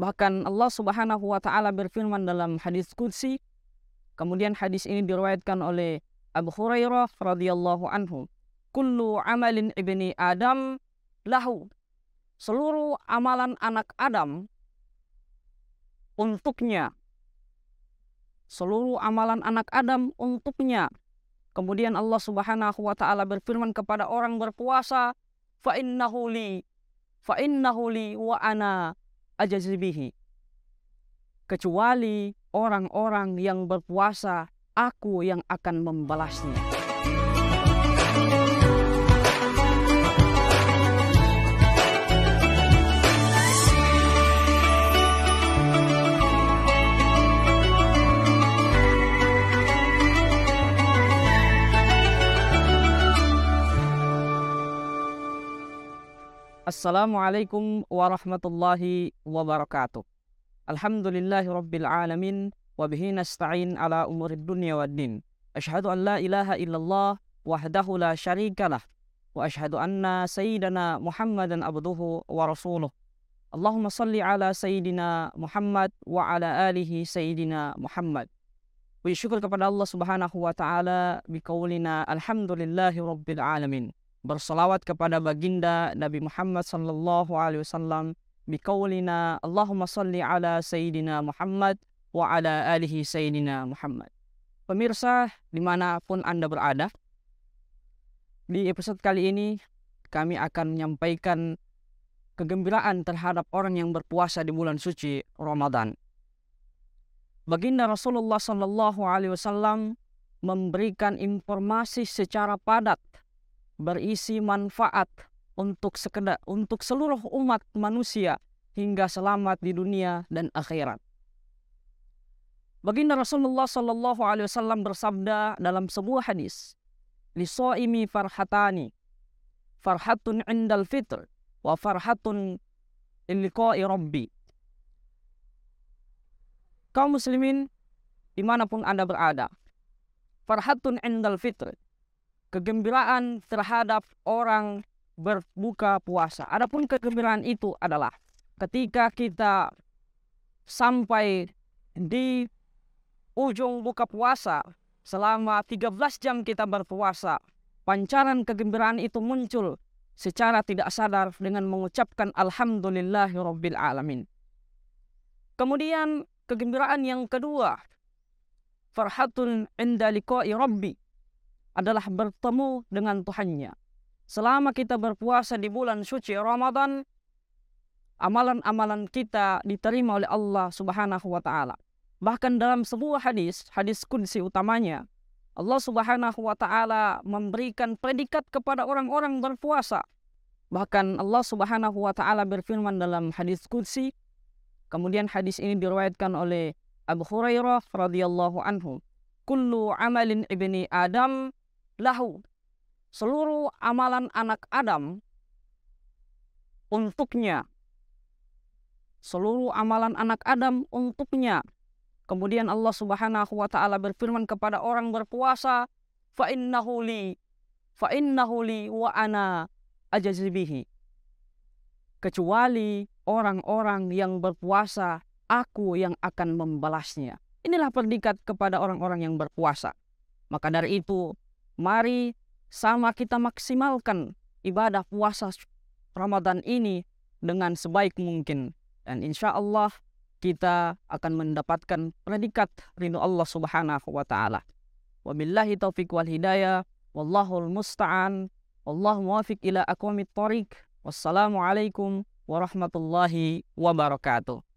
Bahkan Allah Subhanahu wa taala berfirman dalam hadis qudsi kemudian hadis ini diriwayatkan oleh Abu Hurairah radhiyallahu anhu. Kullu amalin ibni Adam lahu. Seluruh amalan anak Adam untuknya. Seluruh amalan anak Adam untuknya. Kemudian Allah Subhanahu wa taala berfirman kepada orang berpuasa, fa innahu li fa innahu li wa ana ajazibihi. Kecuali orang-orang yang berpuasa, aku yang akan membalasnya. Assalamualaikum warahmatullahi wabarakatuh. Alhamdulillahi rabbil alamin wa bihi nasta'in ala umurid dunya wad din. Asyhadu an la ilaha illallah wahdahu la syarikalah wa asyhadu anna sayyidana Muhammadan abduhu wa rasuluh. Allahumma salli ala sayyidina Muhammad wa ala alihi sayyidina Muhammad. Puji syukur kepada Allah Subhanahu wa taala biqaulina alhamdulillahi rabbil alamin bersalawat kepada baginda Nabi Muhammad sallallahu alaihi wasallam biqaulina Allahumma salli ala sayyidina Muhammad wa ala alihi sayyidina Muhammad. Pemirsa di mana pun Anda berada, di episode kali ini kami akan menyampaikan kegembiraan terhadap orang yang berpuasa di bulan suci Ramadan. Baginda Rasulullah Sallallahu Alaihi Wasallam memberikan informasi secara padat berisi manfaat untuk sekedar untuk seluruh umat manusia hingga selamat di dunia dan akhirat. Baginda Rasulullah Shallallahu Alaihi Wasallam bersabda dalam sebuah hadis, "Lisoimi farhatani, farhatun indal fitr, wa farhatun illiqai rabbi." Kaum muslimin di mana pun anda berada, farhatun indal fitr, kegembiraan terhadap orang berbuka puasa. Adapun kegembiraan itu adalah ketika kita sampai di ujung buka puasa selama 13 jam kita berpuasa, pancaran kegembiraan itu muncul secara tidak sadar dengan mengucapkan alhamdulillahirabbil alamin. Kemudian kegembiraan yang kedua, farhatun inda liqa'i rabbi adalah bertemu dengan Tuhannya. Selama kita berpuasa di bulan suci Ramadan, amalan-amalan kita diterima oleh Allah Subhanahu wa taala. Bahkan dalam sebuah hadis, hadis kunci utamanya, Allah Subhanahu wa taala memberikan predikat kepada orang-orang berpuasa. Bahkan Allah Subhanahu wa taala berfirman dalam hadis kunci, kemudian hadis ini diriwayatkan oleh Abu Hurairah radhiyallahu anhu, "Kullu amalin ibni Adam lahu seluruh amalan anak Adam untuknya. Seluruh amalan anak Adam untuknya. Kemudian Allah Subhanahu wa taala berfirman kepada orang berpuasa fa innahu li fa innahu li wa ana ajazibihi kecuali orang-orang yang berpuasa aku yang akan membalasnya. Inilah predikat kepada orang-orang yang berpuasa. Maka dari itu Mari sama kita maksimalkan ibadah puasa Ramadan ini dengan sebaik mungkin. Dan insya Allah kita akan mendapatkan predikat ridho Allah subhanahu wa ta'ala. Wabillahi taufiq wal hidayah. Wallahul musta'an. Wallahu muwafiq ila aqwamit tariq. Wassalamualaikum warahmatullahi wabarakatuh.